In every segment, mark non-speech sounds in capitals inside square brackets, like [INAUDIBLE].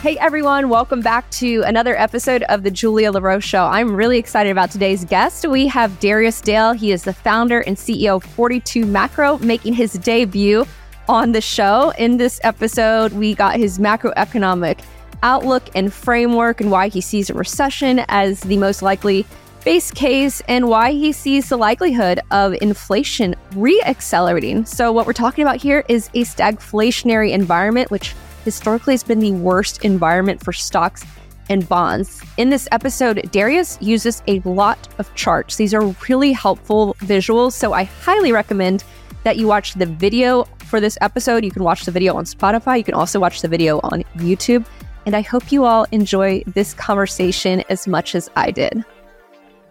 Hey everyone, welcome back to another episode of the Julia La Roche Show. I'm really excited about today's guest. We have Darius Dale. He is the founder and CEO of 42 Macro, making his debut on the show. In this episode, we got his macroeconomic outlook and framework and why he sees a recession as the most likely base case and why he sees the likelihood of inflation re-accelerating. So what we're talking about here is a stagflationary environment which historically has been the worst environment for stocks and bonds. In this episode, Darius uses a lot of charts. These are really helpful visuals, so I highly recommend that you watch the video for this episode. You can watch the video on Spotify, you can also watch the video on YouTube. And I hope you all enjoy this conversation as much as I did.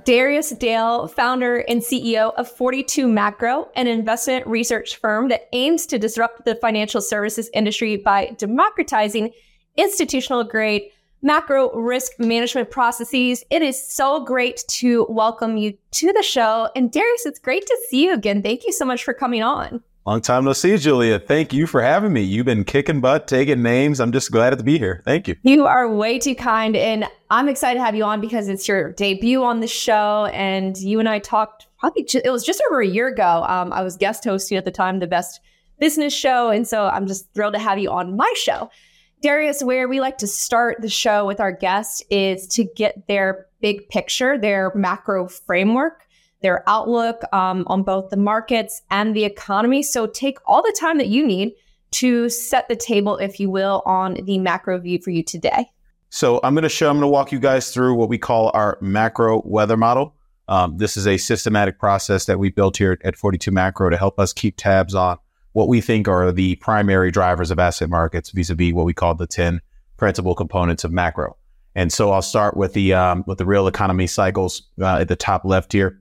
Darius Dale, founder and CEO of 42 Macro, an investment research firm that aims to disrupt the financial services industry by democratizing institutional grade macro risk management processes. It is so great to welcome you to the show. And Darius, it's great to see you again. Thank you so much for coming on. Long time no see, Julia. Thank you for having me. You've been kicking butt, taking names. I'm just glad to be here. Thank you. You are way too kind. And I'm excited to have you on because it's your debut on the show. And you and I talked probably, ju- it was just over a year ago. Um, I was guest hosting at the time, the best business show. And so I'm just thrilled to have you on my show. Darius, where we like to start the show with our guests is to get their big picture, their macro framework their outlook um, on both the markets and the economy. So take all the time that you need to set the table, if you will, on the macro view for you today. So I'm going to show, I'm going to walk you guys through what we call our macro weather model. Um, this is a systematic process that we built here at 42 Macro to help us keep tabs on what we think are the primary drivers of asset markets vis-a-vis what we call the 10 principal components of macro. And so I'll start with the um, with the real economy cycles uh, at the top left here.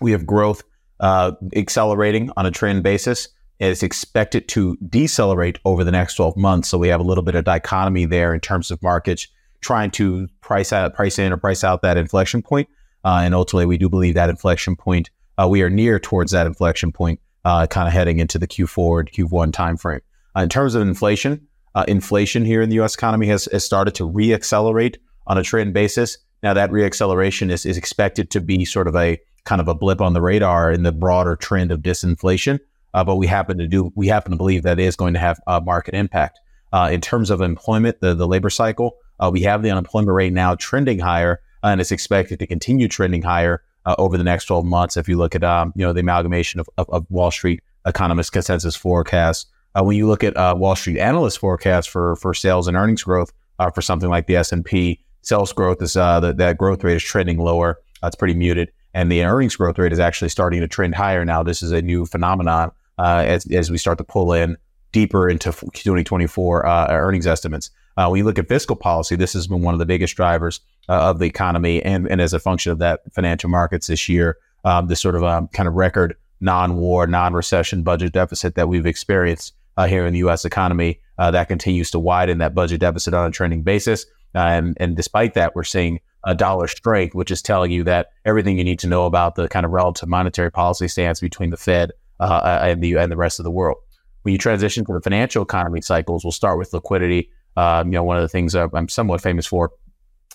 We have growth uh, accelerating on a trend basis. It's expected to decelerate over the next 12 months. So we have a little bit of dichotomy there in terms of markets trying to price out, price in or price out that inflection point. Uh, and ultimately, we do believe that inflection point, uh, we are near towards that inflection point, uh, kind of heading into the Q4 and Q1 timeframe. Uh, in terms of inflation, uh, inflation here in the U.S. economy has, has started to reaccelerate on a trend basis. Now that reacceleration is, is expected to be sort of a kind of a blip on the radar in the broader trend of disinflation. Uh, but we happen to do we happen to believe that is going to have a market impact. Uh, in terms of employment, the, the labor cycle, uh, we have the unemployment rate now trending higher, uh, and it's expected to continue trending higher uh, over the next 12 months. If you look at um, you know the amalgamation of, of, of Wall Street economist consensus forecasts, uh, when you look at Wall Street analysts' forecasts for for sales and earnings growth for something like the S and P, sales growth is that growth rate is trending lower. That's pretty muted and the earnings growth rate is actually starting to trend higher now. This is a new phenomenon uh, as, as we start to pull in deeper into 2024 uh, earnings estimates. Uh, when you look at fiscal policy, this has been one of the biggest drivers uh, of the economy, and, and as a function of that, financial markets this year, um, this sort of um, kind of record non-war, non-recession budget deficit that we've experienced uh, here in the U.S. economy, uh, that continues to widen that budget deficit on a trending basis. and, and despite that, we're seeing a dollar strength, which is telling you that everything you need to know about the kind of relative monetary policy stance between the Fed uh, and the and the rest of the world. When you transition to the financial economy cycles, we'll start with liquidity. Uh, you know, one of the things I'm somewhat famous for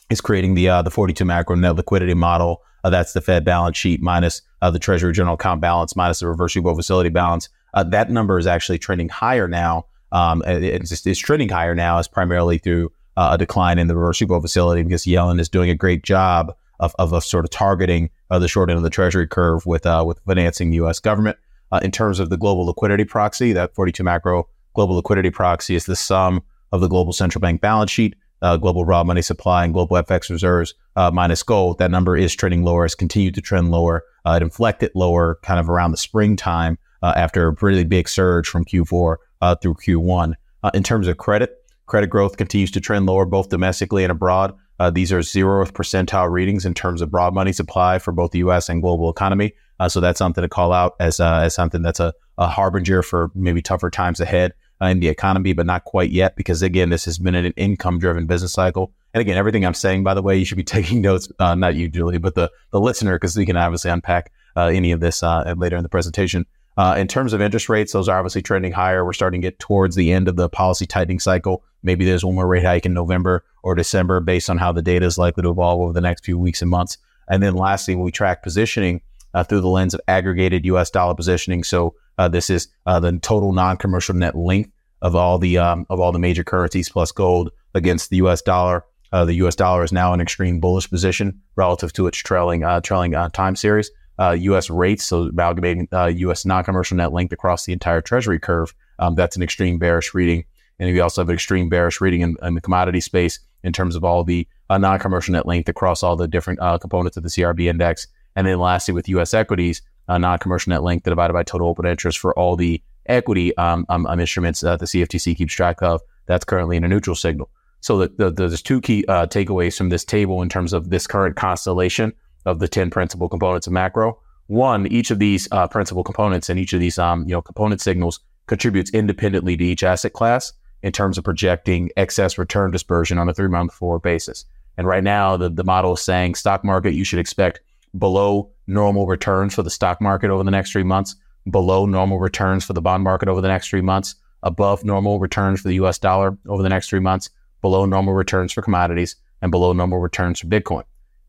is creating the uh, the 42 macro net liquidity model. Uh, that's the Fed balance sheet minus uh, the Treasury general account balance minus the reverse repo facility balance. Uh, that number is actually trending higher now. Um, it's, it's trending higher now, is primarily through uh, a decline in the reverse repo facility because Yellen is doing a great job of, of, of sort of targeting uh, the short end of the Treasury curve with uh, with financing the U.S. government. Uh, in terms of the global liquidity proxy, that 42 macro global liquidity proxy is the sum of the global central bank balance sheet, uh, global raw money supply, and global FX reserves uh, minus gold. That number is trending lower. It's continued to trend lower. it inflected lower kind of around the springtime after a really big surge from Q4 through Q1. in terms of credit, Credit growth continues to trend lower both domestically and abroad. Uh, these are zeroth percentile readings in terms of broad money supply for both the U.S. and global economy. Uh, so that's something to call out as uh, as something that's a, a, harbinger for maybe tougher times ahead uh, in the economy, but not quite yet because again, this has been an income driven business cycle. And again, everything I'm saying, by the way, you should be [LAUGHS] taking notes. Uh, not you, Julie, but the the listener, because we can obviously unpack uh, any of this later in the presentation. Uh, in terms of interest rates, those are obviously trending higher. We're starting to get towards the end of the policy tightening cycle. Maybe there's one more rate hike in November or December based on how the data is likely to evolve over the next few weeks and months. And then lastly, we track positioning uh, through the lens of aggregated US dollar positioning. So uh, this is uh, the total non-commercial net length of all the um, of all the major currencies plus gold against the US dollar. Uh, the US dollar is now in extreme bullish position relative to its trailing uh, trailing time series. US rates, so amalgamating US non-commercial net length across the entire treasury curve, um, that's an extreme bearish reading. And we also have an extreme bearish reading in, in the commodity space in terms of all the non-commercial net length across all the different components of the CRB index. And then lastly, with U.S. equities, uh, non-commercial net length divided by total open interest for all the equity um, um, um instruments that the CFTC keeps track of. That's currently in a neutral signal. So the, the, there's two key uh, takeaways from this table in terms of this current constellation of the 10 principal components of macro. One, each of these uh, principal components and each of these um, you know component signals contributes independently to each asset class in terms of projecting excess return dispersion on a three month forward basis. And right now, the, the model is saying stock market, you should expect below normal returns for the stock market over the next three months, below normal returns for the bond market over the next three months, above normal returns for the US dollar over the next three months, below normal returns for commodities, and below normal returns for Bitcoin.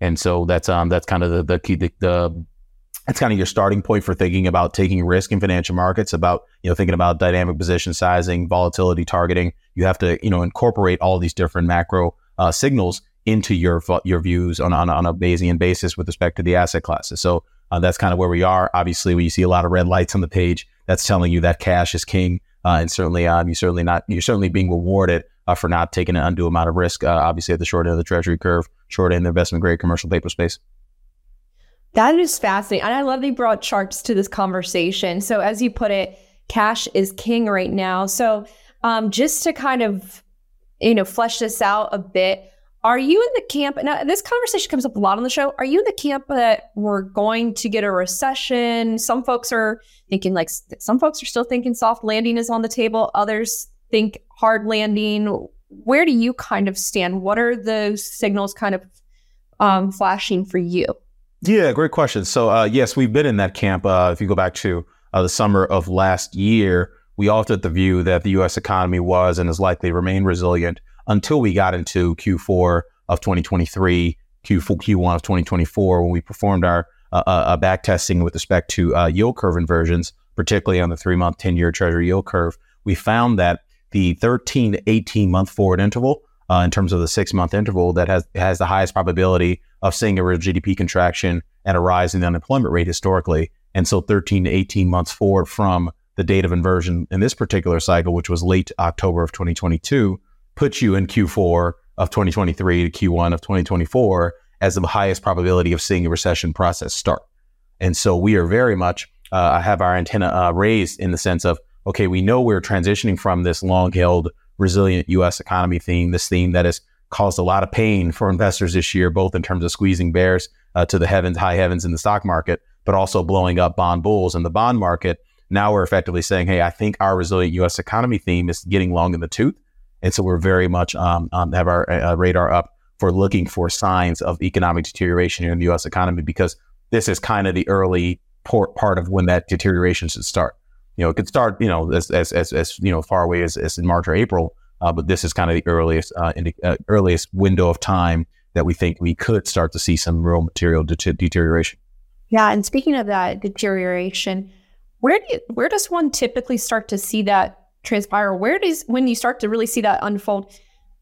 And so that's um that's kind of the, the key the, the that's kind of your starting point for thinking about taking risk in financial markets, about you know thinking about dynamic position sizing, volatility targeting. You have to you know incorporate all these different macro uh, signals into your your views on, on, on a Bayesian basis with respect to the asset classes. So uh, that's kind of where we are. Obviously, when you see a lot of red lights on the page, that's telling you that cash is king, uh, and certainly um, you certainly not you're certainly being rewarded uh, for not taking an undue amount of risk. Uh, obviously, at the short end of the Treasury curve, short end investment grade commercial paper space. That is fascinating, and I love you brought charts to this conversation. So, as you put it, cash is king right now. So, um, just to kind of you know flesh this out a bit are you in the camp? Now, this conversation comes up a lot on the show. Are you in the camp that we're going to get a recession? Some folks are thinking like some folks are still thinking soft landing is on the table. Others think hard landing. Where do you kind of stand? What are the signals kind of um, flashing for you? Yeah, great question. So, uh, yes, we've been in that camp. Uh, if you go back to uh, the summer of last year, we all took the view that the U.S. economy was and is likely to remain resilient until we got into Q4 of 2023, Q4, Q1 of 2024, when we performed our uh, uh, uh, back testing with respect to uh, yield curve inversions, particularly on the three month, 10 year Treasury yield curve. We found that the 13 to 18 month forward interval, uh, in terms of the six month interval, that has, has the highest probability of seeing a real GDP contraction and a rise in the unemployment rate historically. And so 13 to 18 months forward from the date of inversion in this particular cycle, which was late October of 2022, puts you in Q4 of 2023 to Q1 of 2024 as the highest probability of seeing a recession process start. And so we are very much uh, have our antenna uh, raised in the sense of okay, we know we're transitioning from this long-held resilient U.S. economy theme, this theme that has caused a lot of pain for investors this year, both in terms of squeezing bears uh, to the heavens, high heavens in the stock market, but also blowing up bond bulls in the bond market. Now we're effectively saying, hey, I think our resilient U.S. economy theme is getting long in the tooth. And so we're very much um, um, have our uh, radar up for looking for signs of economic deterioration in the U.S. economy because this is kind of the early part of when that deterioration should start. You know, it could start, you know, as as as, as you know, far away as, as in March or April, uh, but this is kind of the earliest uh, the, uh, earliest window of time that we think we could start to see some real material de- deterioration. Yeah, and speaking of that deterioration, where do you, where does one typically start to see that transpire? Where does when you start to really see that unfold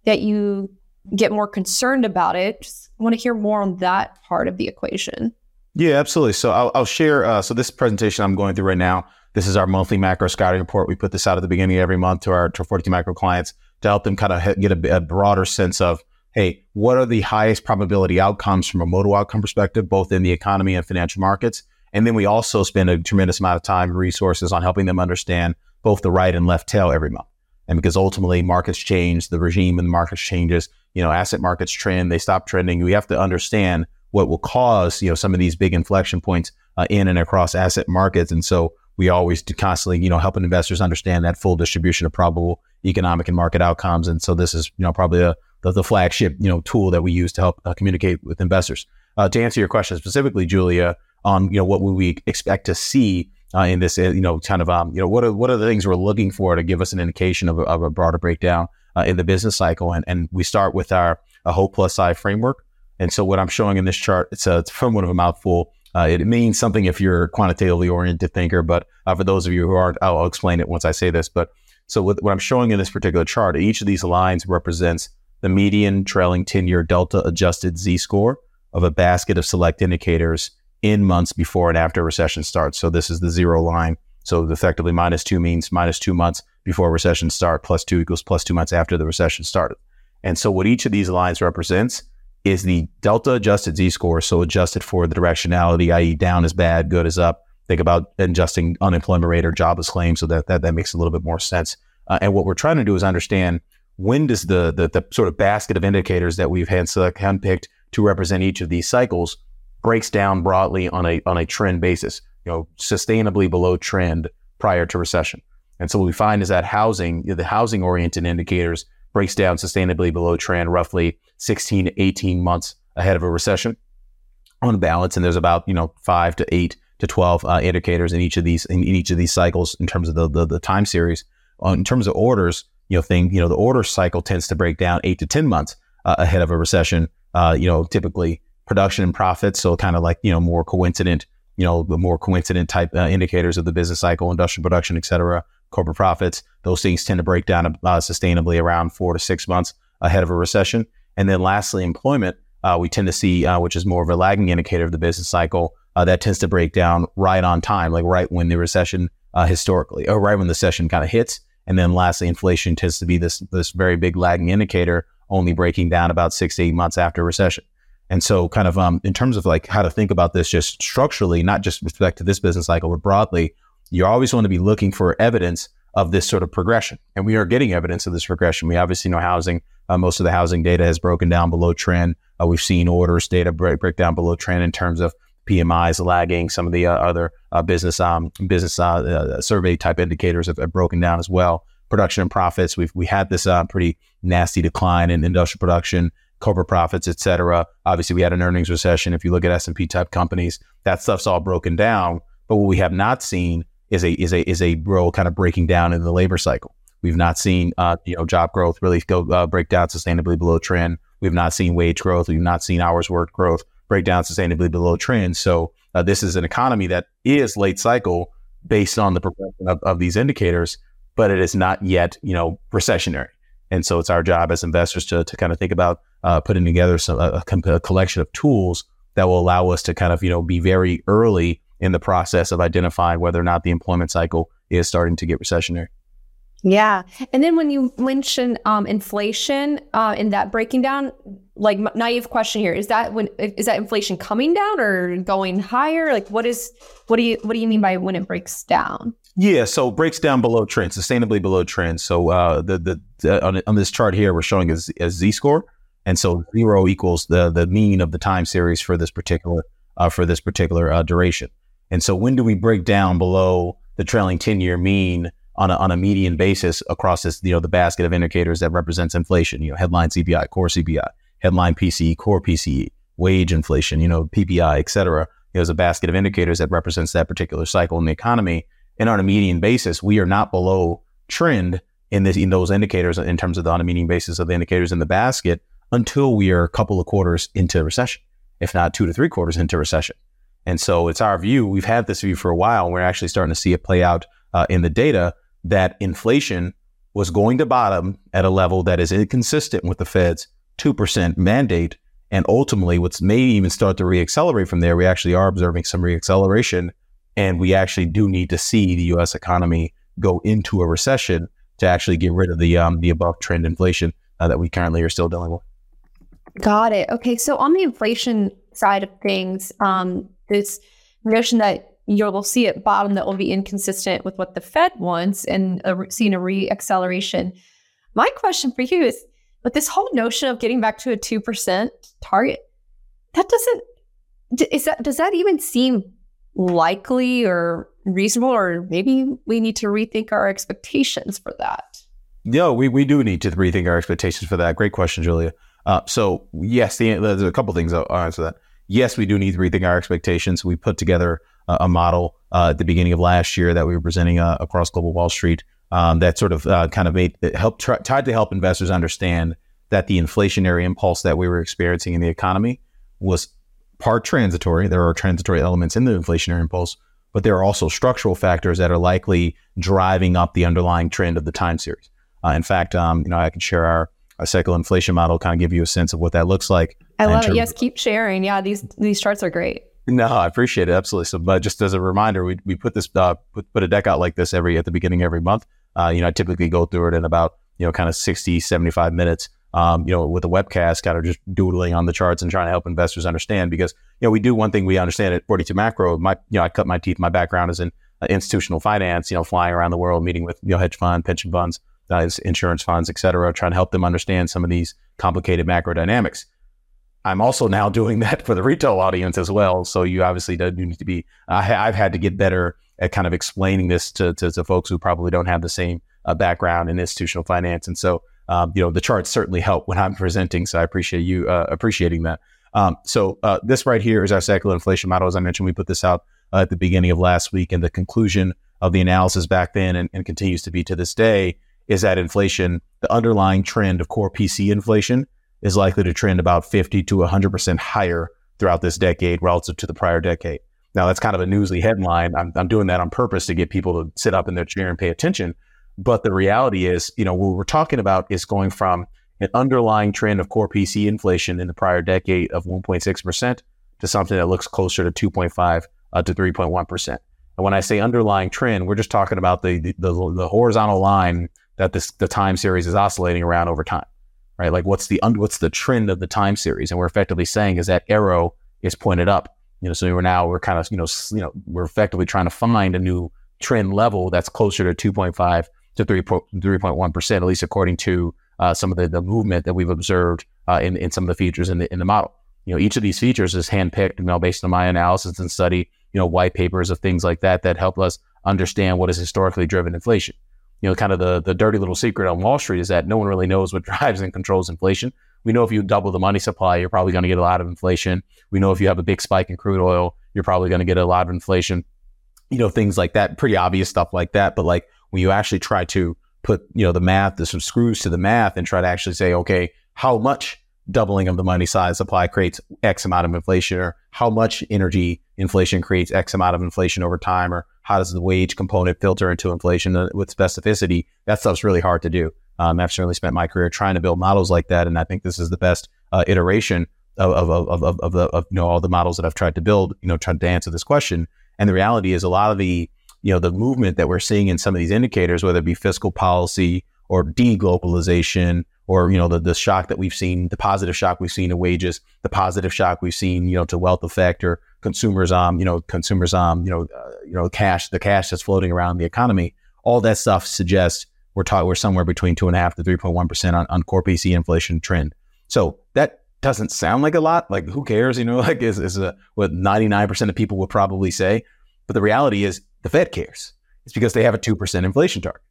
that you get more concerned about it? Just want to hear more on that part of the equation. Yeah, absolutely. So I'll, I'll share. Uh, so this presentation I'm going through right now, this is our monthly macro scouting report. We put this out at the beginning of every month to our to 42 macro clients to help them kind of get a, a broader sense of, hey, what are the highest probability outcomes from a modal outcome perspective, both in the economy and financial markets. And then we also spend a tremendous amount of time and resources on helping them understand both the right and left tail every month. And because ultimately markets change, the regime in the markets changes, you know, asset markets trend, they stop trending. We have to understand what will cause, you know, some of these big inflection points uh, in and across asset markets. And so we always do constantly, you know, helping investors understand that full distribution of probable economic and market outcomes. And so this is, you know, probably a, the, the flagship, you know, tool that we use to help uh, communicate with investors. Uh, to answer your question specifically, Julia, on, you know, what would we expect to see uh, in this, uh, you know, kind of, um, you know, what are what are the things we're looking for to give us an indication of a, of a broader breakdown uh, in the business cycle? And and we start with our a Hope plus I framework. And so what I'm showing in this chart, it's a it's somewhat of a mouthful. Uh, it means something if you're a quantitatively oriented thinker, but uh, for those of you who aren't, I'll, explain it once I say this. But so what, what I'm showing in this particular chart, each of these lines represents the median trailing 10 year delta adjusted Z score of a basket of select indicators in months before and after recession starts. So this is the zero line. So effectively minus two means minus two months before recession start, plus two equals plus two months after the recession started. And so what each of these lines represents is the delta adjusted Z score. So adjusted for the directionality, i.e. down is bad, good is up. Think about adjusting unemployment rate or jobless claims so that, that, that makes a little bit more sense. Uh, and what we're trying to do is understand when does the, the, the sort of basket of indicators that we've hand select, handpicked to represent each of these cycles breaks down broadly on a on a trend basis, you know, sustainably below trend prior to recession. And so what we find is that housing, the housing oriented indicators breaks down sustainably below trend roughly 16 to 18 months ahead of a recession on balance. And there's about, you know, five to eight to 12 uh, indicators in each of these, in, each of these cycles in terms of the, the, the time series. Uh, in terms of orders, you know, thing, you know, the order cycle tends to break down eight to 10 months uh, ahead of a recession. Uh, you know, typically production and profits. So kind of like, you know, more coincident, you know, the more coincident type uh, indicators of the business cycle, industrial production, et cetera, corporate profits. Those things tend to break down uh, sustainably around four to six months ahead of a recession. And then lastly, employment, uh, we tend to see, uh, which is more of a lagging indicator of the business cycle, uh, that tends to break down right on time, like right when the recession uh, historically, or right when the session kind of hits. And then lastly, inflation tends to be this this very big lagging indicator, only breaking down about six to eight months after recession. And so, kind of um, in terms of like how to think about this, just structurally, not just with respect to this business cycle, but broadly, you always want to be looking for evidence of this sort of progression. And we are getting evidence of this progression. We obviously know housing, uh, most of the housing data has broken down below trend. Uh, we've seen orders data break, break down below trend in terms of PMIs lagging. Some of the uh, other uh, business um, business uh, uh, survey type indicators have, have, broken down as well. Production and profits. We've we had this pretty nasty decline in industrial production, corporate profits, et cetera. Obviously, we had an earnings recession. If you look at S and P type companies, that stuff's all broken down. But what we have not seen is a is a is a real kind of breaking down in the labor cycle. We've not seen uh, you know job growth really go uh, break down sustainably below trend. We've not seen wage growth. We've not seen hours worked growth break down sustainably below trend. So uh, this is an economy that is late cycle based on the progression of, of these indicators, but it is not yet you know recessionary. And so it's our job as investors to to kind of think about uh, putting together some a, a collection of tools that will allow us to kind of you know be very early in the process of identifying whether or not the employment cycle is starting to get recessionary. Yeah. And then when you mention um, inflation uh, and that breaking down, like naive question here, is that when is that inflation coming down or going higher? Like what is what do you what do you mean by when it breaks down? Yeah, so breaks down below trend, sustainably below trend. So uh, the the, the on, on, this chart here, we're showing a, a z score, and so zero equals the the mean of the time series for this particular uh, for this particular uh, duration. And so when do we break down below the trailing 10 year mean on a, on a median basis across this, you know, the basket of indicators that represents inflation, you know, headline CPI, core CPI, headline PCE, core PCE, wage inflation, you know, PPI, et cetera. There's a basket of indicators that represents that particular cycle in the economy. And on a median basis, we are not below trend in this, in those indicators in terms of the on a median basis of the indicators in the basket until we are a couple of quarters into recession, if not two to three quarters into recession. And so it's our view. We've had this view for a while. And we're actually starting to see it play out uh, in the data that inflation was going to bottom at a level that is inconsistent with the Fed's 2% mandate. And ultimately, what's may even start to reaccelerate from there. We actually are observing some reacceleration. And we actually do need to see the US economy go into a recession to actually get rid of the, um, the above trend inflation uh, that we currently are still dealing with. Got it. Okay. So on the inflation side of things, um, this notion that you'll see at bottom that will be inconsistent with what the Fed wants and a, seeing a re-acceleration. My question for you is, but this whole notion of getting back to a two percent target, that doesn't is that does that even seem likely or reasonable, or maybe we need to rethink our expectations for that? No, we, we do need to rethink our expectations for that. Great question, Julia. Uh, so yes, the, there's a couple things I'll answer that yes, we do need to rethink our expectations. We put together uh, a model uh, at the beginning of last year that we were presenting uh, across global Wall Street um, that sort of uh, kind of made tried to help investors understand that the inflationary impulse that we were experiencing in the economy was part transitory. There are transitory elements in the inflationary impulse, but there are also structural factors that are likely driving up the underlying trend of the time series. Uh, in fact, um, you know, I can share our, our secular inflation model, kind of give you a sense of what that looks like. I love it. Yes, keep sharing. Yeah, these these charts are great. No, I appreciate it absolutely. So, but just as a reminder, we, we put this uh, put, put a deck out like this every at the beginning every month. Uh, you know, I typically go through it in about you know kind of 60, 75 minutes. Um, you know, with a webcast, kind of just doodling on the charts and trying to help investors understand because you know we do one thing we understand at 42 Macro. My you know I cut my teeth. My background is in uh, institutional finance. You know, flying around the world, meeting with you know hedge fund, pension funds, insurance funds, et cetera, trying to help them understand some of these complicated macro dynamics. I'm also now [LAUGHS] doing that for the retail audience as well. So you obviously do need to be. I, have had to get better at kind of explaining this to, to, to folks who probably don't have the same uh, background in institutional finance. And so, um, you know, the charts certainly help when I'm presenting. So I appreciate you uh, appreciating that. Um, so uh, this right here is our secular inflation model. As I mentioned, we put this out uh, at the beginning of last week, and the conclusion of the analysis back then and, and continues to be to this day is that inflation, the underlying trend of core PCE inflation is likely to trend about 50 to 100% higher throughout this decade relative to the prior decade. Now, that's kind of a newsly headline. I'm, I'm doing that on purpose to get people to sit up in their chair and pay attention. But the reality is, you know, what we're talking about is going from an underlying trend of core PCE inflation in the prior decade of 1.6% to something that looks closer to 2.5 uh, to 3.1%. And when I say underlying trend, we're just talking about the, the, the, the horizontal line that this, the time series is oscillating around over time right? Like what's the what's the trend of the time series? And we're effectively saying is that arrow is pointed up. You know, so we're now we're kind of you know you know we're effectively trying to find a new trend level that's closer to 2.5 to 3.1 percent, at least according to uh, some of the, the movement that we've observed uh, in in some of the features in the in the model. You know, each of these features is handpicked, you know, based on my analysis and study, you know, white papers of things like that that help us understand what has historically driven inflation you know, kind of the, the dirty little secret on Wall Street is that no one really knows what [LAUGHS] drives and controls inflation. We know if you double the money supply, you're probably going to get a lot of inflation. We know if you have a big spike in crude oil, you're probably going to get a lot of inflation. You know, things like that, pretty obvious stuff like that. But like when you actually try to put, you know, the math, the some screws to the math and try to actually say, okay, how much doubling of the money size supply creates X amount of inflation, or how much energy inflation creates X amount of inflation over time, or how does the wage component filter into inflation uh, with specificity? That stuff's really hard to do. Um, I've certainly spent my career trying to build models like that, and I think this is the best uh, iteration of of, of, of, of, the, of you know all the models that I've tried to build. You know, trying to answer this question. And the reality is, a lot of the you know the movement that we're seeing in some of these indicators, whether it be fiscal policy or deglobalization or you know the the shock that we've seen, the positive shock we've seen to wages, the positive shock we've seen you know to wealth effect or consumers um you know consumers um you know uh, you know cash the cash that's floating around the economy. All that stuff suggests we're talking we're somewhere between two and a half to three point one percent on on core PCE inflation trend. So that doesn't sound like a lot. Like who cares? You know, [LAUGHS] like is is a, what ninety nine percent of people would probably say. But the reality is the Fed cares. It's because they have a two percent inflation target.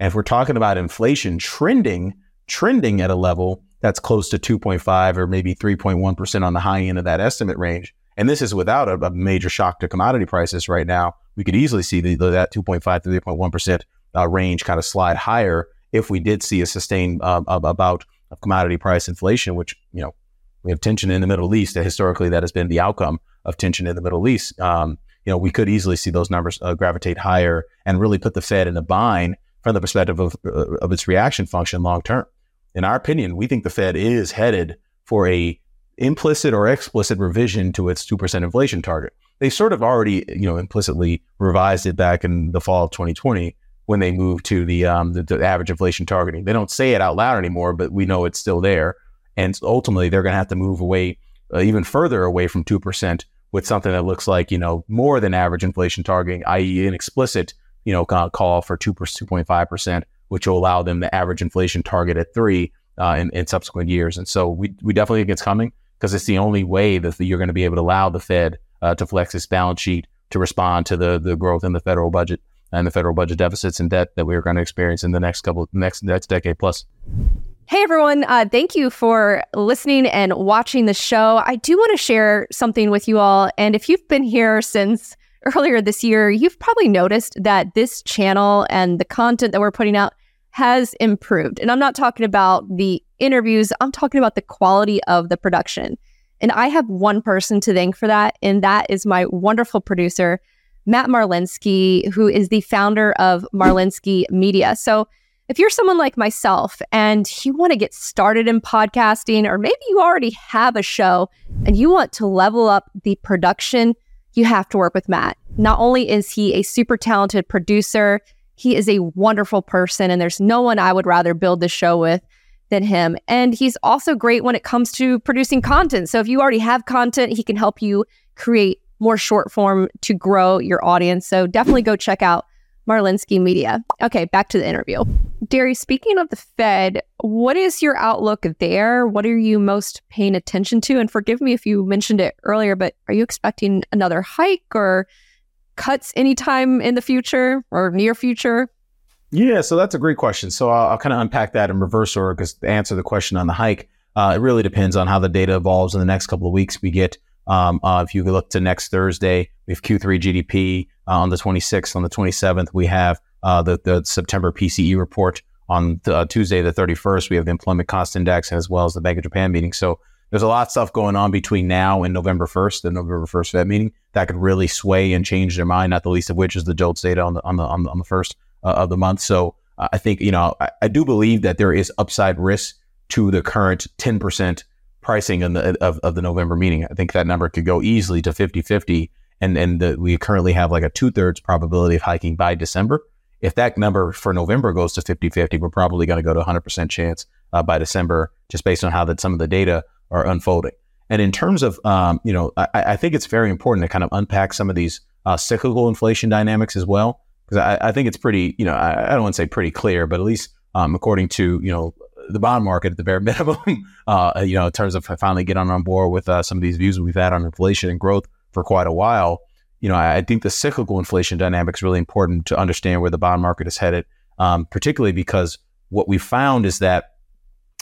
And if we're talking about inflation trending, trending at a level that's close to 2.5 or maybe 3.1% on the high end of that estimate range, and this is without a, a major shock to commodity prices right now, we could easily see the, that 2.5 to 3.1% uh, range kind of slide higher if we did see a sustained uh, about of commodity price inflation, which, you know, we have tension in the Middle East. Historically, that has been the outcome of tension in the Middle East. Um, you know, we could easily see those numbers uh, gravitate higher and really put the Fed in a bind from the perspective of, uh, of its reaction function long term. In our opinion, we think the Fed is headed for a implicit or explicit revision to its 2% inflation target. They sort of already, you know, implicitly revised it back in the fall of 2020 when they moved to the, um, the, the average inflation targeting. They don't say it out loud anymore, but we know it's still there. And ultimately, they're going to have to move away, uh, even further away from 2% with something that looks like, you know, more than average inflation targeting, i.e., an explicit you know, call for 2 2.5%, which will allow them the average inflation target at 3 uh, in, in subsequent years. And so we, we definitely think it's coming because it's the only way that you're going to be able to allow the Fed uh, to flex its balance sheet to respond to the, the growth in the federal budget and the federal budget deficits and debt that we're going to experience in the next couple next next decade plus. Hey everyone, uh, thank you for listening and watching the show. I do want to share something with you all. And if you've been here since earlier this year, you've probably noticed that this channel and the content that we're putting out has improved. And I'm not talking about the interviews, I'm talking about the quality of the production. And I have one person to thank for that, and that is my wonderful producer, Matt Marlinsky, who is the founder of Marlinsky Media. So if you're someone like myself and you want to get started in podcasting, or maybe you already have a show and you want to level up the production, you have to work with Matt. Not only is he a super talented producer, he is a wonderful person, and there's no one I would rather build the show with than him. And he's also great when it comes to producing content. So if you already have content, he can help you create more short form to grow your audience. So definitely go check out Marlinsky Media. Okay, back to the interview. Darius, speaking of the Fed, what is your outlook there? What are you most paying attention to? And forgive me if you mentioned it earlier, but are you expecting another hike or cuts anytime in the future or near future? Yeah, so that's a great question. So I'll, I'll kind of unpack that in reverse order because answer the question on the hike, uh, it really depends on how the data evolves in the next couple of weeks. We get, um, uh, if you look to next Thursday, we have Q3 GDP uh, on the 26th. On the 27th, we have uh, the, the September PCE report. On uh, Tuesday, the 31st, we have the employment cost index as well as the Bank of Japan meeting. So there's a lot of stuff going on between now and November 1st, the November 1st Fed meeting that could really sway and change their mind. Not the least of which is the JOLTS data on the on the on the, on the first uh, of the month. So I think you know I, I, do believe that there is upside risk to the current 10% pricing in the of, of the November meeting. I think that number could go easily to 50-50 and and the, we currently have like a two thirds probability of hiking by December. If that number for November goes to 50 50, we're probably going to go to 100% chance uh, by December, just based on how that some of the data are unfolding. And in terms of, um, you know, I, I, think it's very important to kind of unpack some of these uh, cyclical inflation dynamics as well, because I, I, think it's pretty, you know, I, I don't want to say pretty clear, but at least um, according to, you know, the bond market at the bare [LAUGHS] minimum, uh, you know, in terms of finally getting on board with uh, some of these views we've had on inflation and growth for quite a while. You know, I, think the cyclical inflation dynamic is really important to understand where the bond market is headed, um, particularly because what we found is that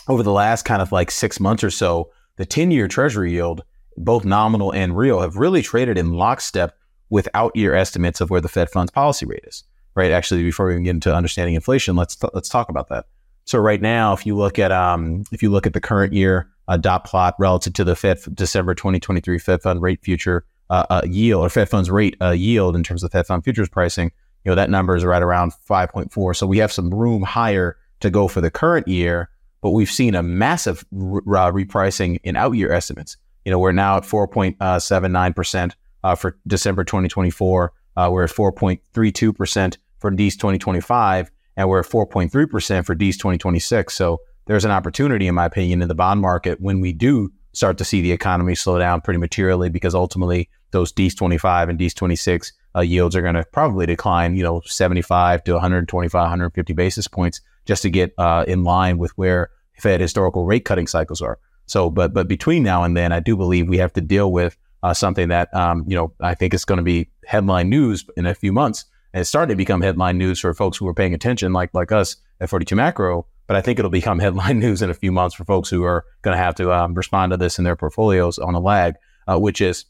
over the last kind of like six months or so, the 10 year treasury yield, both nominal and real, have really traded in lockstep with out year estimates of where the Fed funds policy rate is. Right. Actually, before we even get into understanding inflation, let's let's talk about that. So right now, if you look at um, if you look at the current year uh, dot plot relative to the Fed December 2023 Fed fund rate future uh, uh, yield or Fed funds rate uh, yield in terms of Fed fund futures pricing, you know that number is right around 5.4. So we have some room higher to go for the current year but we've seen a massive uh, repricing in out year estimates. You know, we're now at 4.79% uh, for December 2024. Uh, we're at 4.32% for D's 2025, and we're at 4.3% for D's 2026. So there's an opportunity, in my opinion, in the bond market when we do start to see the economy slow down pretty materially because ultimately those D's 25 and D's 26 uh, yields are going to probably decline, you know, 75 to 125, 150 basis points just to get uh, in line with where Fed historical rate cutting cycles are. So, but but between now and then, I do believe we have to deal with uh, something that um, you know I think is going to be headline news in a few months, and it's starting to become headline news for folks who are paying attention, like like us at 42 Macro. But I think it'll become [LAUGHS] headline news in a few months for folks who are going to have to um, respond to this in their portfolios on a lag, uh, which is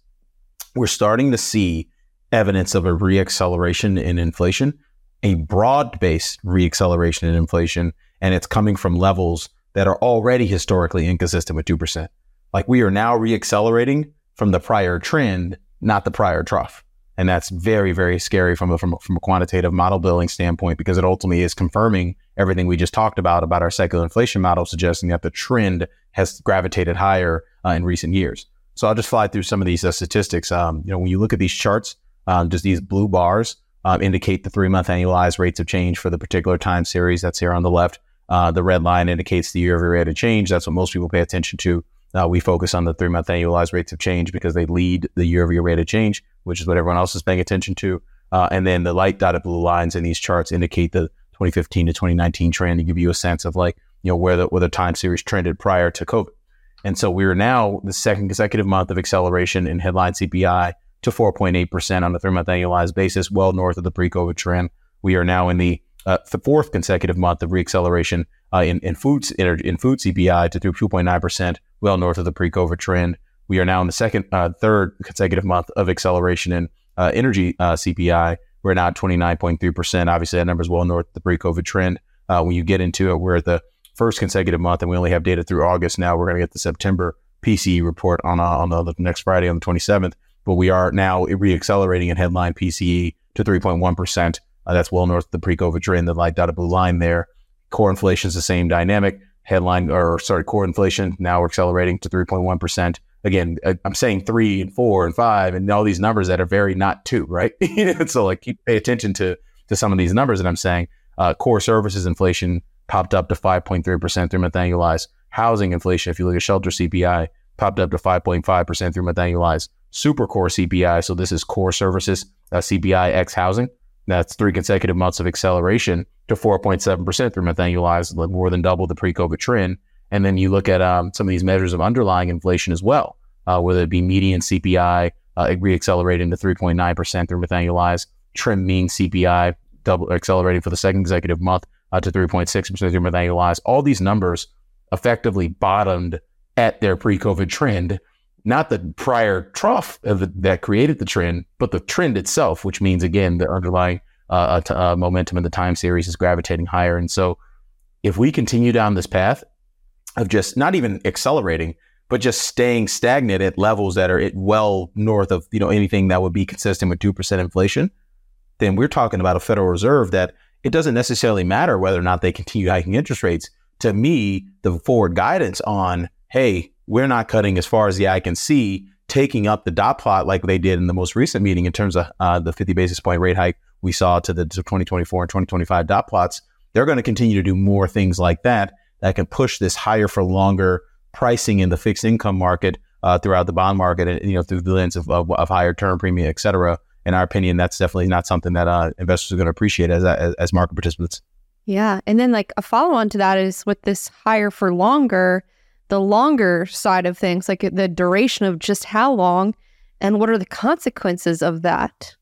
we're starting to see evidence of a reacceleration in inflation a broad based reacceleration in inflation, and it's coming from levels that are already historically inconsistent with 2%. Like we are now reaccelerating from the prior trend, not the prior trough. And that's very, very scary from a, from, from a quantitative model building standpoint because it ultimately is confirming everything we just talked about about our secular inflation model, suggesting that the trend has gravitated higher uh, in recent years. So I'll just fly through some of these uh, statistics. Um, you know, when you look at these charts, um, just these blue bars, um, indicate the three month annualized rates of change for the particular time series that's here on the left. Uh, the red line indicates the year over rate of change. That's what most people pay attention to. Uh, we focus on the three month annualized rates of change because they lead the year over year rate of change, which is what everyone else is paying attention to. Uh, and then the light dotted blue lines in these charts indicate the 2015 to 2019 trend to give you a sense of like, you know, where the, where the time series trended prior to COVID. And so we are now the second consecutive month of acceleration in headline CPI to 4.8% on a three month annualized basis, well north of the pre COVID trend. We are now in the, uh, the fourth consecutive month of reacceleration uh, in, in, foods, in, in food CPI to through 2.9%, well north of the pre COVID trend. We are now in the second, uh, third consecutive month of acceleration in uh, energy uh, CPI. We're now at 29.3%. Obviously, that number is well north of the pre-COVID trend. Uh, when you get into it, we're at the first consecutive month, and we only have data through August. Now we're going to get the September PCE report on uh, on the next Friday on the 27th. But we are now reaccelerating in headline PCE to 3.1%. Uh, that's well north of the pre-COVID trend, the light dotted blue line there. Core inflation is the same dynamic. Headline, or sorry, core inflation now accelerating to 3.1%. Again, I'm saying three and four and five and all these numbers that are very not two, right? [LAUGHS] so like keep, pay attention to to some of these numbers that I'm saying. Uh, core services inflation popped up to 5.3% through month annualized. Housing inflation, if you look at shelter CPI, popped up to 5.5% through month annualized. Super core CPI, so this is core services, uh, CPI X housing. That's three consecutive months of acceleration to 4.7% through month annualized, more than double the pre COVID trend. And then you look at um, some of these measures of underlying inflation as well, uh, whether it be median CPI uh, reaccelerating to 3.9% through month annualized, trim mean CPI double accelerating for the second consecutive month uh, to 3.6% through month annualized. All these numbers effectively bottomed at their pre COVID trend not the prior trough the, that created the trend, but the trend itself, which means again the underlying uh, uh, uh, momentum in the time series is gravitating higher. And so, if we continue down this path of just not even accelerating, but just staying stagnant at levels that are well north of you know anything that would be consistent with two percent inflation, then we're talking about a Federal Reserve that it doesn't necessarily matter whether or not they continue hiking interest rates. To me, the forward guidance on hey, we're not cutting as far as the eye can see, taking up the dot plot like they did in the most recent meeting in terms of uh, the 50 basis point rate hike we saw to the 2024 and 2025 dot plots. They're going to continue to do more things like that that can push this higher for longer pricing in the fixed income market uh, throughout the bond market, and you know through the lens of, of, of higher term premium, et cetera. In our opinion, that's definitely not something that uh, investors are going to appreciate as, as as market participants. Yeah, and then like a follow on to that is with this higher for longer the longer side of things, like the duration of just how long and what are the consequences of that?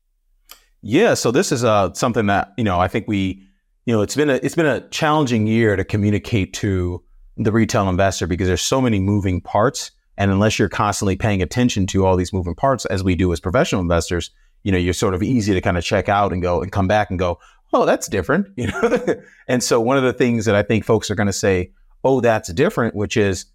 Yeah, so this is uh, something that you know I think we, you know, it's been a it's been a challenging year to communicate to the retail investor because there's so many moving parts, and unless you're constantly paying attention to all these moving parts, as we do as professional investors, you know, you're sort of easy to kind of check out and go and come back and go, oh, that's different, [LAUGHS] you know. and so one of the things that I think folks are going to say, oh, that's different, which is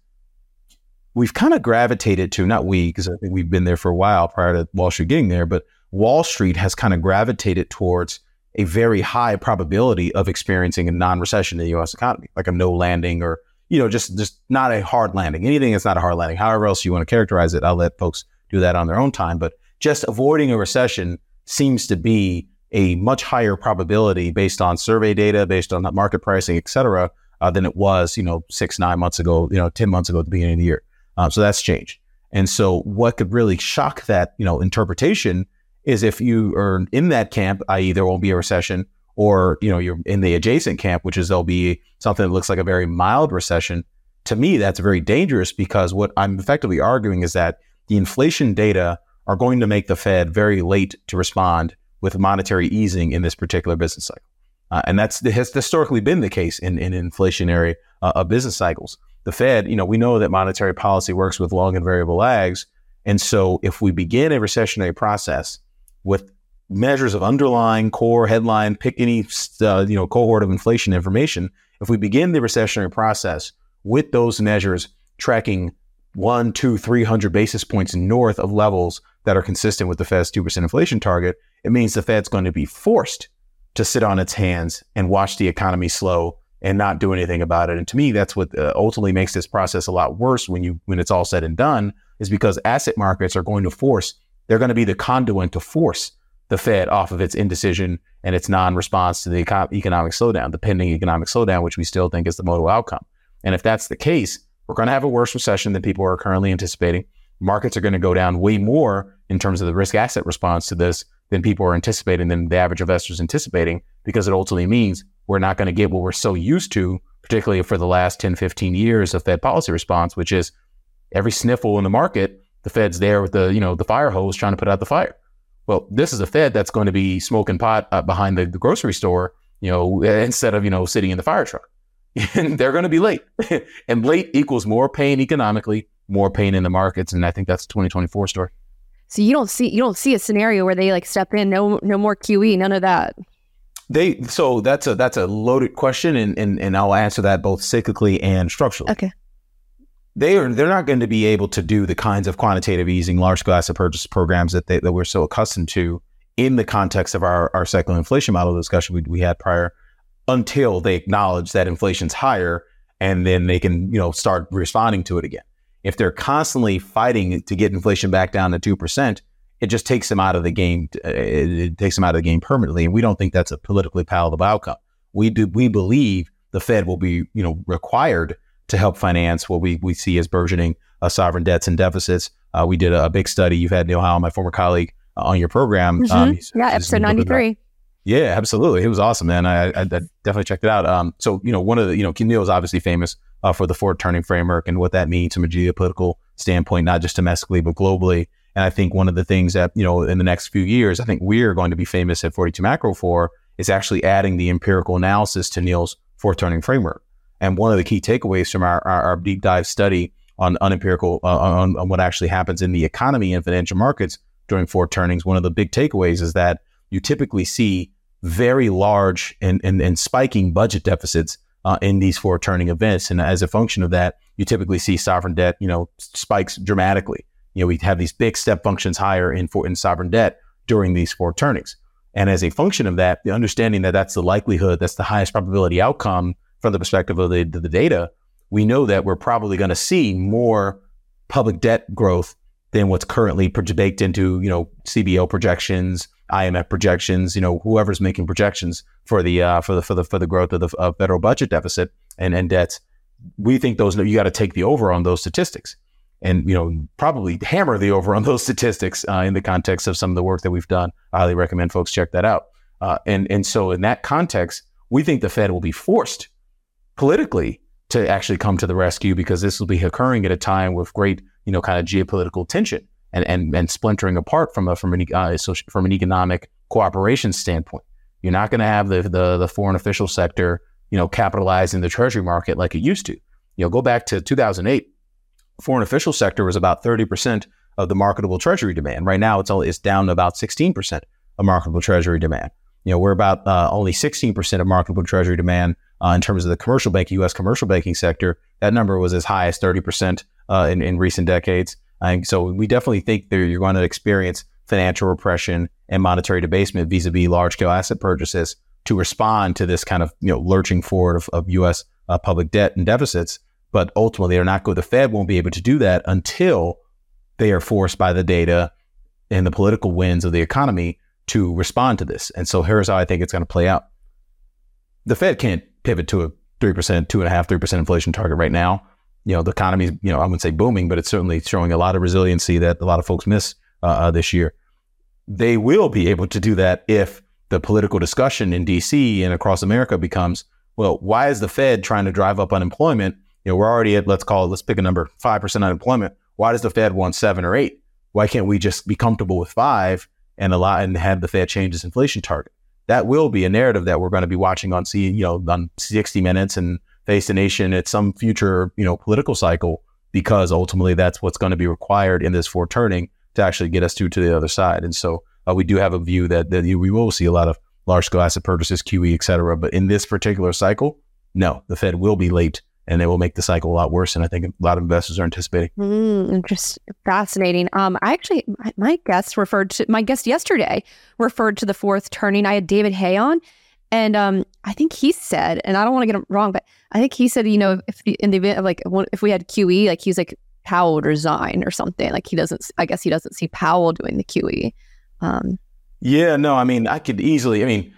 we've kind of gravitated to, not we, because I think we've been there for a while prior to Wall Street getting there, but Wall Street has kind of gravitated towards a very high probability of experiencing a non-recession in the U.S. economy, like a no landing or you know just just not a hard landing. Anything that's not a hard landing, however else you want to characterize it, I'll let folks do that on their own time. But just avoiding a recession seems to be a much higher probability based on survey data, based on market pricing, et cetera, uh, than it was you know six nine months ago, you know ten months ago at the beginning of the year. Um, so that's changed. And so what could really shock that, you know, interpretation is if you are in that camp, i.e. there won't be a recession, or, you know, you're in the adjacent camp, which is there'll be something that looks like a very mild recession. To me, that's very dangerous because what I'm effectively arguing is that the inflation data are going to make the Fed very late to respond with monetary easing in this particular business cycle. Uh, and that's has historically been the case in, in inflationary uh, business cycles the Fed, you know, we know that monetary policy works with long and variable lags. And so if we begin a recessionary process with measures of underlying core headline, pick any, uh, you know, cohort of inflation information, if we begin the recessionary process with those measures tracking one, two, three hundred basis points north of levels that are consistent with the Fed's 2% inflation target, it means the Fed's going to be forced to sit on its hands and watch the economy slow and not do anything about it. And to me, that's what uh, ultimately makes this process a lot worse when you when it's all said and done, is because asset markets are going to force they're going to be the conduit to force the Fed off of its indecision and its non-response to the eco- economic slowdown, the pending economic slowdown, which we still think is the modal outcome. And if that's the case, we're going to have a worse recession than people are currently anticipating. Markets are going to go down way more in terms of the risk asset response to this than people are anticipating, than the average investor is anticipating, because it ultimately means we're not going to get what we're so used to, particularly for the last 10, 15 years of Fed policy response, which is every sniffle in the market, the Fed's there with the, you know, the fire hose trying to put out the fire. Well, this is a Fed that's going to be smoking pot uh, behind the, the, grocery store, you know, [LAUGHS] instead of, you know, sitting in the fire truck. and [LAUGHS] they're going to be late. [LAUGHS] and late equals more pain economically, more pain in the markets. And I think that's a 2024 story. So you don't see you don't see a scenario where they like step in, no no more QE, none of that. They so that's a that's a loaded question, and and, and I'll answer that both cyclically and structurally. Okay. They are they're not going to be able to do the kinds of quantitative easing, large scale asset purchase programs that they, that we're so accustomed to in the context of our our secular inflation model discussion we, we had prior, until they acknowledge that inflation's higher, and then they can you know start responding to it again. If they're constantly fighting to get inflation back down to two percent, it just takes them out of the game. Uh, it, takes them out of the game permanently, and we don't think that's a politically palatable outcome. We do. We believe the Fed will be, you know, required to help finance what we we see as burgeoning uh, sovereign debts and deficits. Uh, we did a, a, big study. You've had Neil Howe, my former colleague, uh, on your program. Mm-hmm. Um, yeah, episode ninety three. Yeah, absolutely. It was awesome, man. I, I, I, definitely checked it out. Um, so you know, one of the you know, Neil is obviously famous uh, for the fourth turning framework and what that means from a geopolitical standpoint, not just domestically but globally. And I think one of the things that, you know, in the next few years, I think we're going to be famous at 42 Macro for is actually adding the empirical analysis to Neil's fourth turning framework. And one of the key takeaways from our, our, our deep dive study on unempirical, uh, on, on, what actually happens in the economy and financial markets during fourth turnings, one of the big takeaways is that you typically see very large and, and, and spiking budget deficits uh, in these four turning events. And as a function of that, you typically see sovereign debt, you know, spikes dramatically you know, we have these big step functions higher in for in sovereign debt during these four turnings. And as a function of that, the understanding that that's the likelihood, that's the highest probability outcome from the perspective of the, the data, we know that we're probably going to see more public debt growth than what's currently baked into, you know, CBO projections, IMF projections, you know, whoever's making projections for the uh, for the for the for the growth of the federal budget deficit and and debts. We think those you got to take the over on those statistics and you know probably hammer the over on those [LAUGHS] statistics uh, in the context of some of the work that we've done. I highly recommend folks check that out. Uh, and and so in that context, we think the Fed will be forced politically to actually come to the rescue because this will be occurring at a time with great you know kind of geopolitical tension and and, and splintering apart from a from an uh, from an economic cooperation standpoint. You're not going to have the, the the foreign official sector you know capitalizing the treasury market like it used to. You know, go back to 2008 foreign official sector was about 30% of the marketable treasury demand. Right now, it's only, it's down to about 16% of marketable treasury demand. You know, we're about uh, only 16% of marketable treasury demand uh, in terms of the commercial banking, U.S. commercial banking sector. That number was as high as 30% uh, in, in recent decades. And so we definitely think that you're going to experience financial repression and monetary debasement vis-a-vis large-scale asset purchases to respond to this kind of you know lurching forward of, of U.S. Uh, public debt and deficits. But ultimately, they're not good. The Fed won't be able to do that until they are forced by the data and the political winds of the economy to respond to this. And so here's how I think it's going to play out. The Fed can't pivot to a 3%, 2.5%, 3% inflation target right now. You know, the economy's, you know, I wouldn't say booming, but it's certainly showing a lot of resiliency that a lot of folks miss uh, uh, this year. They will be able to do that if the political discussion in DC and across America becomes, well, why is the Fed trying to drive up unemployment you know, we're already at, let's call it, let's pick a number, 5% unemployment. Why does the Fed want seven or eight? Why can't we just be comfortable with five and allow and have the Fed change its inflation target? That will be a narrative that we're going to be watching on see, you know, on 60 minutes and face the nation at some future, you know, political cycle, because ultimately that's what's going to be required in this forward turning to actually get us through to the other side. And so uh, we do have a view that, that we will see a lot of large scale asset purchases, QE, et cetera. But in this particular cycle, no, the Fed will be late and it will make the cycle a lot worse. And I think a lot of investors are anticipating. Mm, just fascinating. Um, I actually, my, my guest referred to my guest yesterday referred to the fourth turning. I had David Hay on, and um, I think he said, and I don't want to get him wrong, but I think he said, you know, if in the event of like if we had QE, like he's like Powell would resign or something. Like he doesn't. I guess he doesn't see Powell doing the QE. Um, yeah, no, I mean, I could easily. I mean,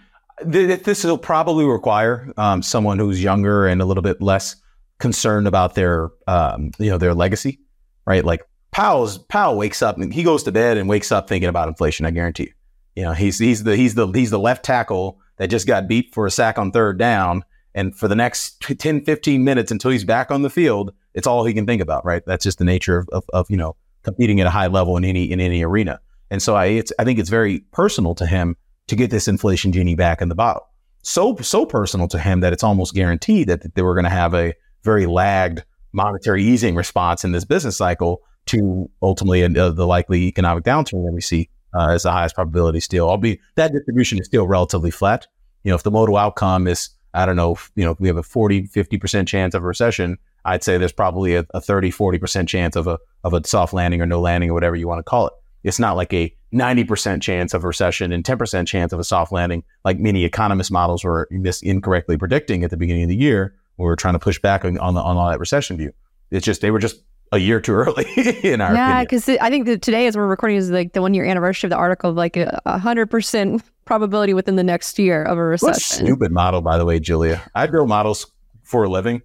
th- this will probably require um, someone who's younger and a little bit less concerned about their um, you know their legacy, right? Like Powell's Powell wakes up and he goes to bed and wakes up thinking about inflation. I guarantee you. You know, he's he's the he's the he's the left tackle that just got beat for a sack on third down. And for the next 10, 15 minutes until he's back on the field, it's all he can think about, right? That's just the nature of, of, of you know, competing at a high level in any in any arena. And so I I think it's very personal to him to get this inflation genie back in the bottle. So so personal to him that it's almost guaranteed that, that they were going to have a very lagged monetary easing response in this business cycle to ultimately uh, the likely economic downturn that we see uh, as the highest probability still. I'll be that distribution is still relatively flat. You know, if the modal outcome is, I don't know, you know, we have a 40, 50% chance of a recession, I'd say there's probably a, a 30, 40% chance of a, of a soft landing or no landing or whatever you want to call it. It's not like a 90% chance of a recession and 10% chance of a soft landing, like many economist models were mis- incorrectly predicting at the beginning of the year. We were trying to push back on, on, the, on all that recession view. It's just, they were just a year too early [LAUGHS] in our yeah because i think that today as we're recording is like the one year anniversary of the article of like a hundred percent probability within the next year of a recession. what stupid model by the way julia. I build models for a living.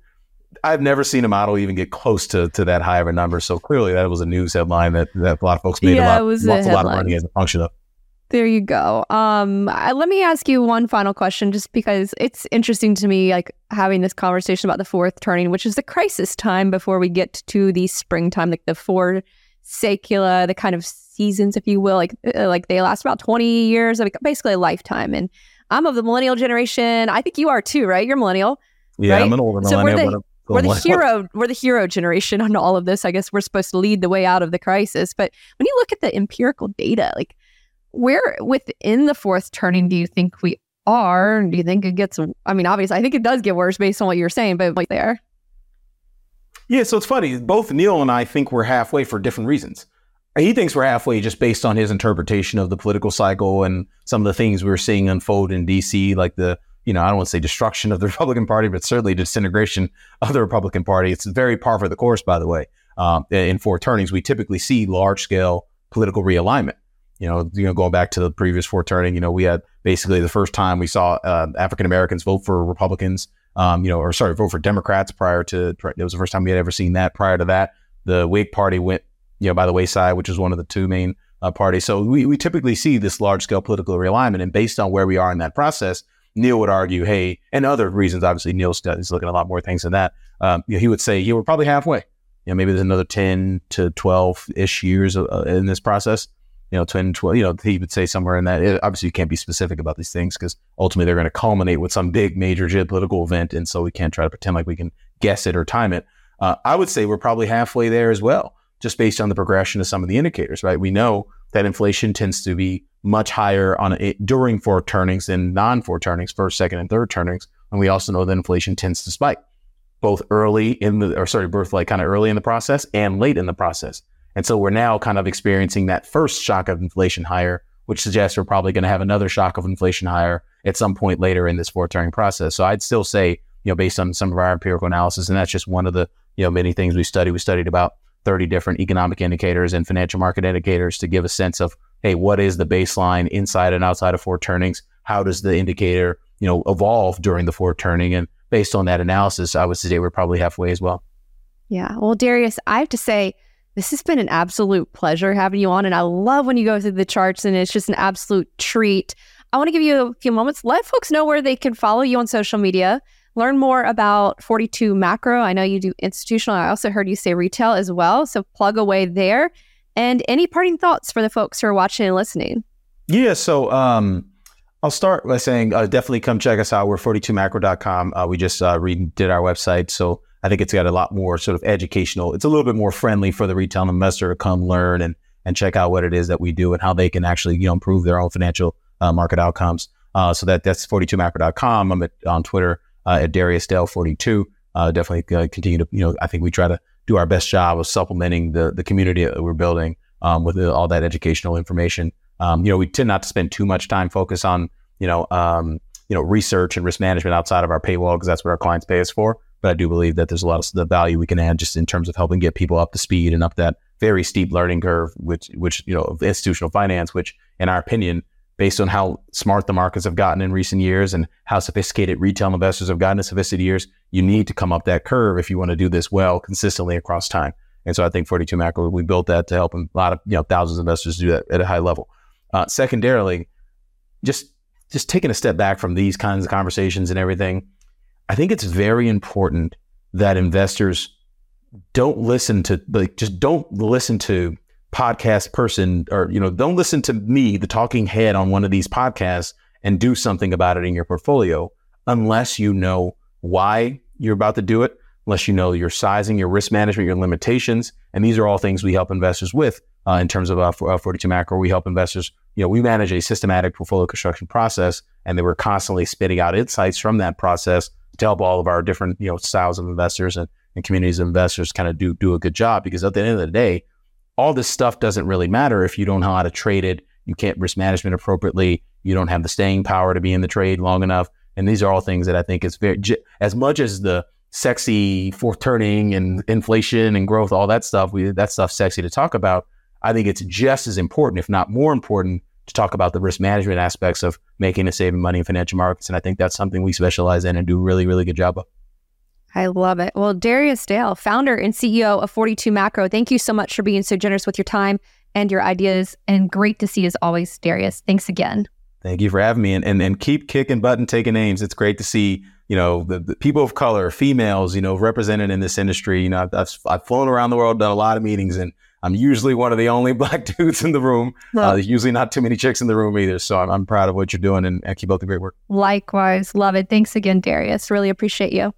I've never seen a model even get close to, to that high of a number so clearly that was a news headline that, that a lot of folks made yeah, a lot, lots, a, a lot of money as a function of there you go. Um, let me ask you one final question, just because it's interesting to me, like having this conversation about the fourth turning, which is the crisis time before we get to the springtime, like the four secula, the kind of seasons, if you will, like uh, like they last about twenty years, like basically a lifetime. And I'm of the millennial generation. I think you are too, right? You're millennial. Yeah, right? I'm an older millennial. So we're the, we're the hero. We're the hero generation on all of this. I guess we're supposed to lead the way out of the crisis. But when you look at the empirical data, like where within the fourth turning do you think we are? Do you think it gets, I mean, obviously, I think it does get worse based on what you're saying, but like there. Yeah, so it's funny. Both Neil and I think we're halfway for different reasons. He thinks we're halfway just based on his interpretation of the political cycle and some of the things we are seeing unfold in DC, like the, you know, I don't want to say destruction of the [LAUGHS] Republican Party, but certainly disintegration of the Republican Party. It's very par for the course, by the way. Um, in four turnings, we typically see large scale political realignment. You know, you know, going back to the previous four turning, you know, we had basically the first time we saw uh, African Americans vote for Republicans, um, you know, or sorry, vote for Democrats prior to it was the first time we had ever seen that. Prior to that, the Whig Party went, you know, by the wayside, which is one of the two main uh, parties. So we, we typically see this large scale political realignment, and based on where we are in that process, Neil would argue, hey, and other reasons, obviously, Neil's is looking at a lot more things than that. Um, you know, he would say, yeah, we're probably halfway. You know, maybe there's another 10 to 12 ish years uh, in this process you know, 10, 12, you know, he would say somewhere in that. It, obviously, you can't be specific about these things because ultimately they're going to culminate with some big major geopolitical event. And so we can't try to pretend like we can guess it or time it. Uh, I would say we're probably halfway there as well, just based on the progression of some of the indicators, right? We know that inflation tends to be much higher on during four turnings than non four turnings, first, second, and third turnings. And we also know that inflation tends to spike both early in the, or sorry, birth like kind of early in the process and late in the process. And so we're now kind of experiencing that first shock of inflation higher, which suggests we're probably going to have another shock of inflation higher at some point later in this four turning process. So I'd still say, you know, based on some of our empirical analysis, and that's just one of the, you know, many things we study. We studied about 30 different economic indicators and financial market indicators to give a sense of, hey, what is the baseline inside and outside of four turnings? How does the indicator, you know, evolve during the four turning? And based on that analysis, I would say we're probably halfway as well. Yeah. Well, Darius, I have to say, this has been an absolute pleasure having you on. And I love when you go through the charts, and it's just an absolute treat. I want to give you a few moments. Let folks know where they can follow you on social media, learn more about 42 Macro. I know you do institutional. I also heard you say retail as well. So plug away there. And any parting thoughts for the folks who are watching and listening? Yeah. So, um, I'll start by saying uh, definitely come check us out. We're 42macro.com. Uh, we just uh, redid our website. So I think it's got a lot more sort of educational. It's a little bit more friendly for the retail investor to come learn and and check out what it is that we do and how they can actually you know improve their own financial uh, market outcomes. Uh, so that that's 42macro.com. I'm at, on Twitter uh, at Darius Dale 42. Uh, definitely uh, continue to you know I think we try to do our best job of supplementing the the community that we're building um, with all that educational information. Um, you know we tend not to spend too much time focus on you know um, you know research and risk management outside of our paywall because that's what our clients pay us for. But I do believe that there's a lot of the value we can add just in terms of helping get people up to speed and up that very steep learning curve, which, which, you know, of institutional finance, which in our opinion, based on how smart the markets have gotten in recent years and how sophisticated retail investors have gotten in sophisticated years, you need to come up that curve if you want to do this well consistently across time. And so I think 42 Macro, we built that to help a lot of, you know, thousands of investors do that at a high level. Uh, secondarily, just just taking a step back from these kinds of conversations and everything, I think it's very important that investors don't listen to like just don't listen to podcast person or you know don't listen to me the talking head on one of these podcasts and do something about it in your portfolio unless you know why you're about to do it unless you know your sizing, your risk management, your limitations. And these are all things we help investors with uh, in terms of uh, 42 macro. We help investors, you know, we manage a systematic portfolio construction process and they were constantly spitting out insights from that process to help all of our different, you know, styles of investors and, and communities of investors kind of do, do a good job. Because at the end of the day, all this stuff doesn't really matter if you don't know how to trade it. You can't risk management appropriately. You don't have the staying power to be in the trade long enough. And these are all things that I think is very, as much as the sexy fourth turning and inflation and growth, all that stuff, we, that stuff's sexy to talk about. I think it's just as important, if not more important, to talk about the risk management aspects of making and saving money in financial markets. And I think that's something we specialize in and do a really, really good job of. I love it. Well, Darius Dale, founder and CEO of 42 Macro, thank you so much for being so generous with your time and your ideas. And great to see as always, Darius. Thanks again. Thank you for having me and, and, and keep kicking butt and taking names. It's great to see, you know, the, the people of color, females, you know, represented in this industry. You know, I've, I've, I've flown around the world, done a lot of meetings, and I'm usually one of the only [LAUGHS] black dudes in the room. Uh, there's usually not too many chicks in the room either. So I'm, I'm proud of what you're doing and, and keep up the great work. Likewise. Love it. Thanks again, Darius. Really appreciate you.